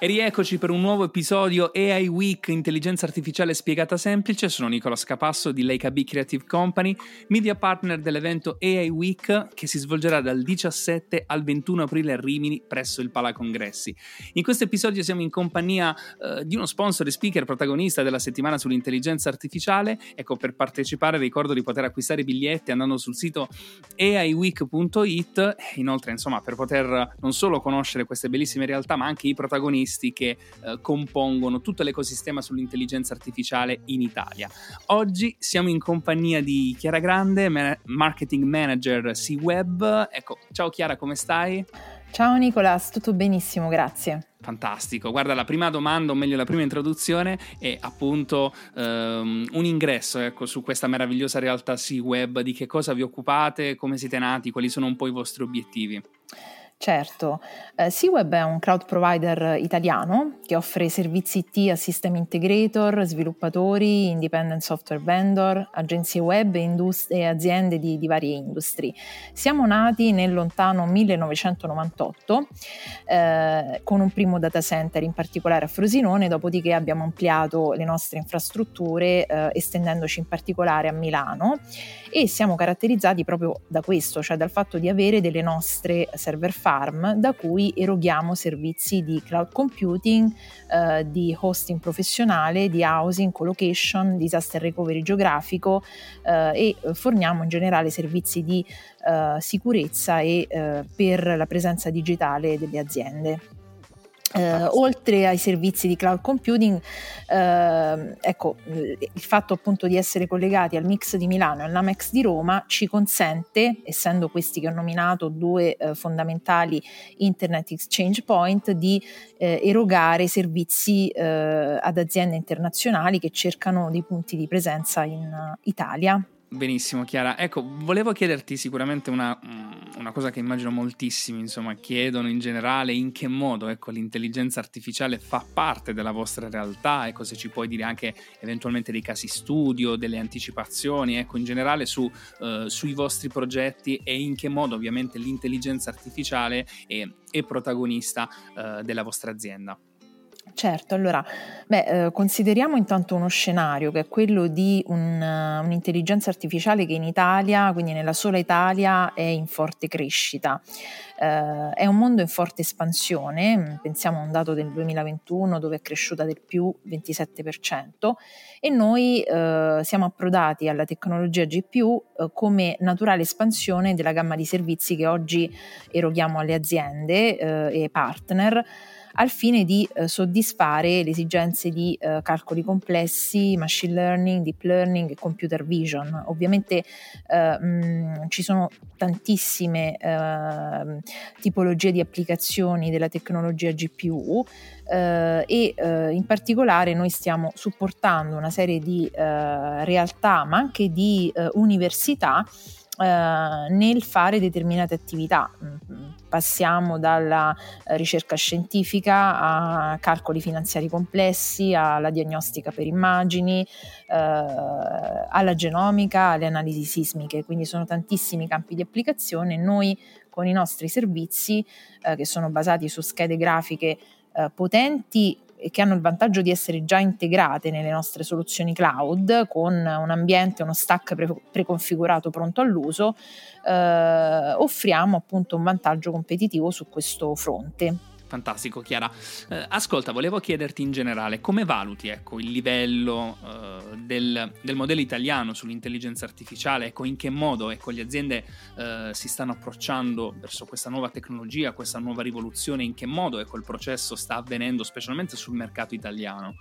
E rieccoci per un nuovo episodio AI Week Intelligenza Artificiale Spiegata Semplice. Sono Nicola Scapasso di Leica B Creative Company, media partner dell'evento AI Week che si svolgerà dal 17 al 21 aprile a Rimini presso il Pala Congressi. In questo episodio siamo in compagnia eh, di uno sponsor e speaker protagonista della settimana sull'intelligenza artificiale. Ecco, per partecipare ricordo di poter acquistare i biglietti andando sul sito aiweek.it. Inoltre, insomma, per poter non solo conoscere queste bellissime realtà, ma anche i protagonisti che eh, compongono tutto l'ecosistema sull'intelligenza artificiale in Italia. Oggi siamo in compagnia di Chiara Grande, marketing manager C-Web. Ecco, ciao Chiara, come stai? Ciao Nicolas, tutto benissimo, grazie. Fantastico, guarda la prima domanda, o meglio la prima introduzione è appunto um, un ingresso ecco, su questa meravigliosa realtà C-Web, di che cosa vi occupate, come siete nati, quali sono un po' i vostri obiettivi. Certo, eh, SeaWeb è un cloud provider italiano che offre servizi IT a system integrator, sviluppatori, independent software vendor, agenzie web e, indust- e aziende di, di, varie industrie. Siamo nati nel lontano 1998 eh, con un primo data center in particolare a Frosinone, dopodiché abbiamo ampliato le nostre infrastrutture eh, estendendoci in particolare a Milano e siamo caratterizzati proprio da questo, cioè dal fatto di avere delle nostre server farm da cui eroghiamo servizi di cloud computing, eh, di hosting professionale, di housing, colocation, disaster recovery geografico eh, e forniamo in generale servizi di eh, sicurezza e eh, per la presenza digitale delle aziende. Eh, oltre ai servizi di cloud computing, eh, ecco, il fatto appunto di essere collegati al mix di Milano e all'Amex di Roma ci consente, essendo questi che ho nominato due eh, fondamentali Internet Exchange Point, di eh, erogare servizi eh, ad aziende internazionali che cercano dei punti di presenza in Italia. Benissimo Chiara, ecco volevo chiederti sicuramente una, mm, una, cosa che immagino moltissimi insomma chiedono in generale in che modo ecco, l'intelligenza artificiale fa parte della vostra realtà, ecco se ci puoi dire anche eventualmente dei casi studio, delle anticipazioni, ecco in generale su, uh, sui vostri progetti e in che modo ovviamente l'intelligenza artificiale è, è protagonista uh, della vostra azienda. Certo, allora, beh, eh, consideriamo intanto uno scenario che è quello di un, uh, un'intelligenza artificiale che in Italia, quindi nella sola Italia, è in forte crescita. Eh, è un mondo in forte espansione, pensiamo a un dato del 2021 dove è cresciuta del più 27% e noi eh, siamo approdati alla tecnologia GPU eh, come naturale espansione della gamma di servizi che oggi eroghiamo alle aziende eh, e partner al fine di eh, soddisfare le esigenze di eh, calcoli complessi, machine learning, deep learning e computer vision. Ovviamente eh, mh, ci sono tantissime ehm, tipologie di applicazioni della tecnologia GPU eh, e eh, in particolare noi stiamo supportando una serie di realtà ma anche di università eh, nel fare determinate attività. Mm, passiamo dalla eh, ricerca scientifica a calcoli finanziari complessi, alla diagnostica per immagini, eh, alla genomica, alle analisi sismiche, quindi sono tantissimi campi di applicazione. Noi con i nostri servizi, eh, che sono basati su schede grafiche eh, potenti, che hanno il vantaggio di essere già integrate nelle nostre soluzioni cloud con un ambiente, uno stack pre- preconfigurato pronto all'uso, eh, offriamo appunto un vantaggio competitivo su questo fronte. Fantastico, Chiara. Eh, ascolta, volevo chiederti in generale come valuti ecco, il livello eh, del, del, modello italiano sull'intelligenza artificiale, ecco, in che modo ecco, le aziende eh, si stanno approcciando verso questa nuova tecnologia, questa nuova rivoluzione, in che modo ecco, il processo sta avvenendo, specialmente sul mercato italiano.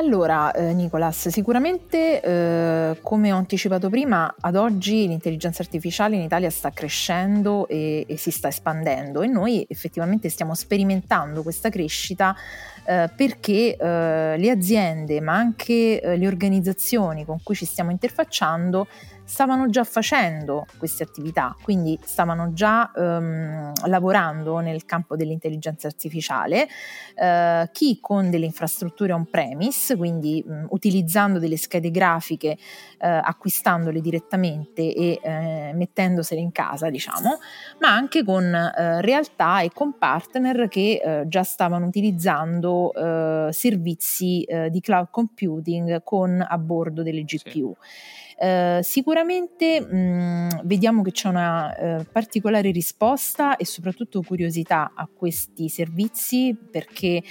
Allora, eh, Nicolas, sicuramente eh, come ho anticipato prima, ad oggi l'intelligenza artificiale in Italia sta crescendo e, e si sta espandendo e noi effettivamente stiamo sperimentando questa crescita eh, perché eh, le aziende, ma anche eh, le organizzazioni con cui ci stiamo interfacciando, stavano già facendo queste attività, quindi stavano già ehm, lavorando nel campo dell'intelligenza artificiale, eh, chi con delle infrastrutture on-premise, quindi mh, utilizzando delle schede grafiche, eh, acquistandole direttamente e eh, mettendosele in casa, diciamo, ma anche con eh, realtà e con partner che eh, già stavano utilizzando eh, servizi di cloud computing con a bordo delle GPU. Sì. Eh, sicuramente mh, vediamo che c'è una eh, particolare risposta e soprattutto curiosità a questi servizi perché,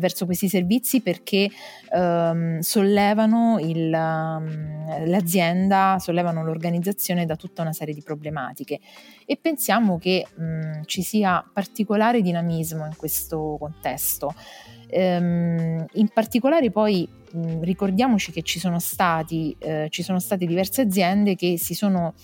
verso questi servizi perché ehm, sollevano il, l'azienda, sollevano l'organizzazione da tutta una serie di problematiche e pensiamo che mh, ci sia particolare dinamismo in questo contesto. Ehm, in particolare poi mh, ricordiamoci che ci sono, stati, eh, ci sono state diverse aziende che si sono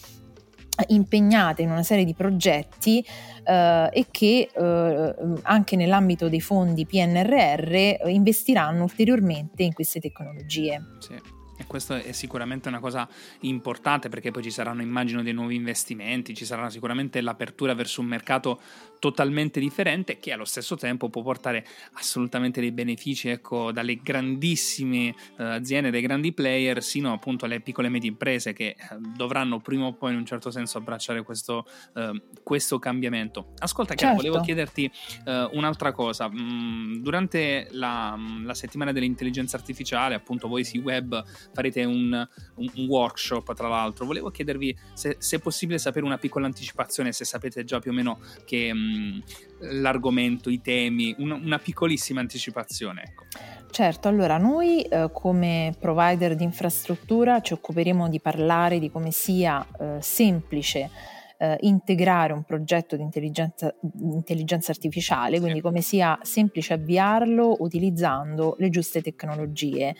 impegnate in una serie di progetti eh, e che eh, anche nell'ambito dei fondi PNRR investiranno ulteriormente in queste tecnologie. Sì. E questo è sicuramente una cosa importante perché poi ci saranno, immagino, dei nuovi investimenti, ci sarà sicuramente l'apertura verso un mercato totalmente differente che allo stesso tempo può portare assolutamente dei benefici, ecco, dalle grandissime eh, aziende, dai grandi player, sino appunto alle piccole e medie imprese che eh, dovranno prima o poi in un certo senso abbracciare questo, eh, questo cambiamento. Ascolta, Chiara, certo. volevo chiederti eh, un'altra cosa. Mm, durante la, la, settimana dell'intelligenza artificiale, appunto, voi si web farete un, un, un workshop, tra l'altro. Volevo chiedervi se, se, è possibile sapere una piccola anticipazione, se sapete già più o meno che... Mm, l'argomento, i temi, una, una piccolissima anticipazione. Ecco. Certo, allora noi eh, come provider di infrastruttura ci occuperemo di parlare di come sia eh, semplice eh, integrare un progetto di intelligenza, intelligenza artificiale, quindi come sia semplice avviarlo utilizzando le giuste tecnologie.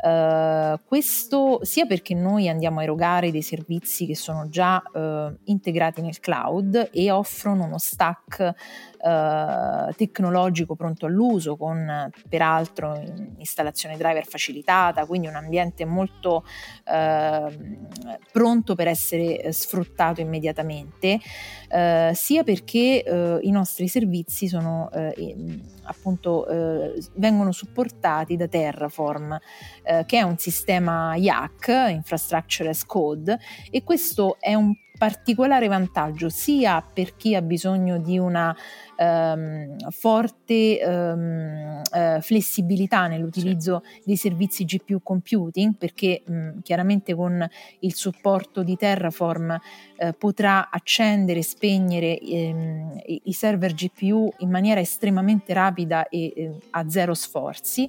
Eh, questo sia perché noi andiamo a erogare dei servizi che sono già eh, integrati nel cloud e offrono uno stack eh, tecnologico pronto all'uso con peraltro installazione driver facilitata, quindi un ambiente molto eh, pronto per essere sfruttato immediatamente eh, sia perché eh, i nostri servizi sono, eh, appunto, eh, vengono supportati da Terraform, eh, che è un sistema IAC, Infrastructure as Code, e questo è un particolare vantaggio sia per chi ha bisogno di una um, forte um, uh, flessibilità nell'utilizzo sì. dei servizi GPU computing perché um, chiaramente con il supporto di Terraform uh, potrà accendere e spegnere ehm, i server GPU in maniera estremamente rapida e eh, a zero sforzi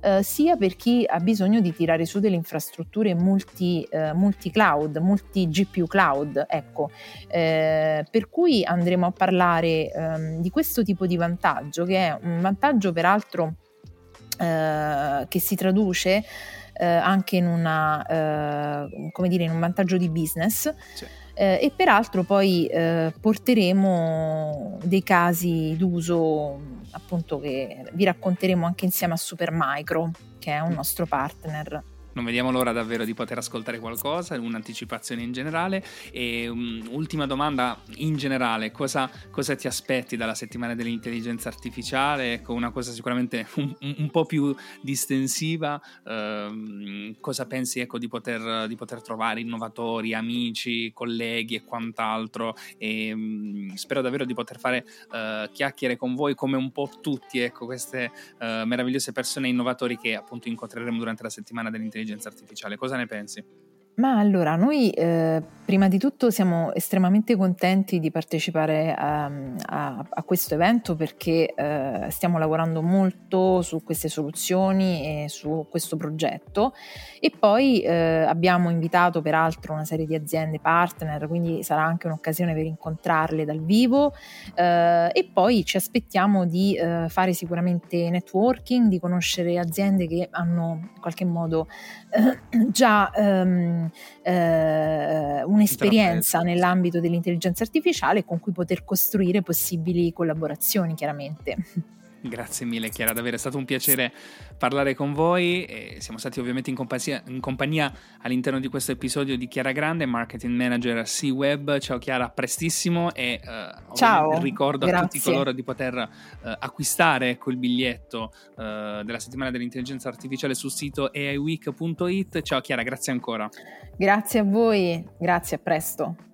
eh, sia per chi ha bisogno di tirare su delle infrastrutture multi, eh, multi cloud, multi GPU cloud, ecco. Eh, per cui andremo a parlare ehm, di questo tipo di vantaggio, che è un vantaggio peraltro eh, che si traduce eh, anche in, una, come dire, in un vantaggio di business. Sì. Eh, e peraltro poi eh, porteremo dei casi d'uso appunto che vi racconteremo anche insieme a Supermicro che è un nostro partner non vediamo l'ora davvero di poter ascoltare qualcosa, un'anticipazione in generale. E un'ultima domanda in generale, cosa, cosa, ti aspetti dalla settimana dell'intelligenza artificiale? Ecco, una cosa sicuramente un, un po' più distensiva. Eh, cosa pensi ecco, di, poter, di, poter, trovare innovatori, amici, colleghi e quant'altro? E, mh, spero davvero di poter fare eh, chiacchiere con voi come un po' tutti, ecco, queste eh, meravigliose persone innovatori che appunto incontreremo durante la settimana dell'intelligenza dell'intelligenza artificiale. Cosa ne pensi? Ma allora, noi eh, prima di tutto siamo estremamente contenti di partecipare a, a, a questo evento perché eh, stiamo lavorando molto su queste soluzioni e su questo progetto. E poi eh, abbiamo invitato peraltro una serie di aziende partner, quindi sarà anche un'occasione per incontrarle dal vivo. Eh, e poi ci aspettiamo di eh, fare sicuramente networking, di conoscere aziende che hanno in qualche modo eh, già... Ehm, eh, un'esperienza nell'ambito dell'intelligenza artificiale con cui poter costruire possibili collaborazioni, chiaramente. Grazie mille Chiara, davvero è stato un piacere parlare con voi. E siamo stati ovviamente in compagnia, in compagnia, all'interno di questo episodio di Chiara Grande, Marketing Manager C-Web. Ciao Chiara, prestissimo e uh, Ciao, ricordo grazie. a tutti coloro di poter uh, acquistare quel biglietto uh, della settimana dell'intelligenza artificiale sul sito aiweek.it. Ciao Chiara, grazie ancora. Grazie a voi, grazie, a presto.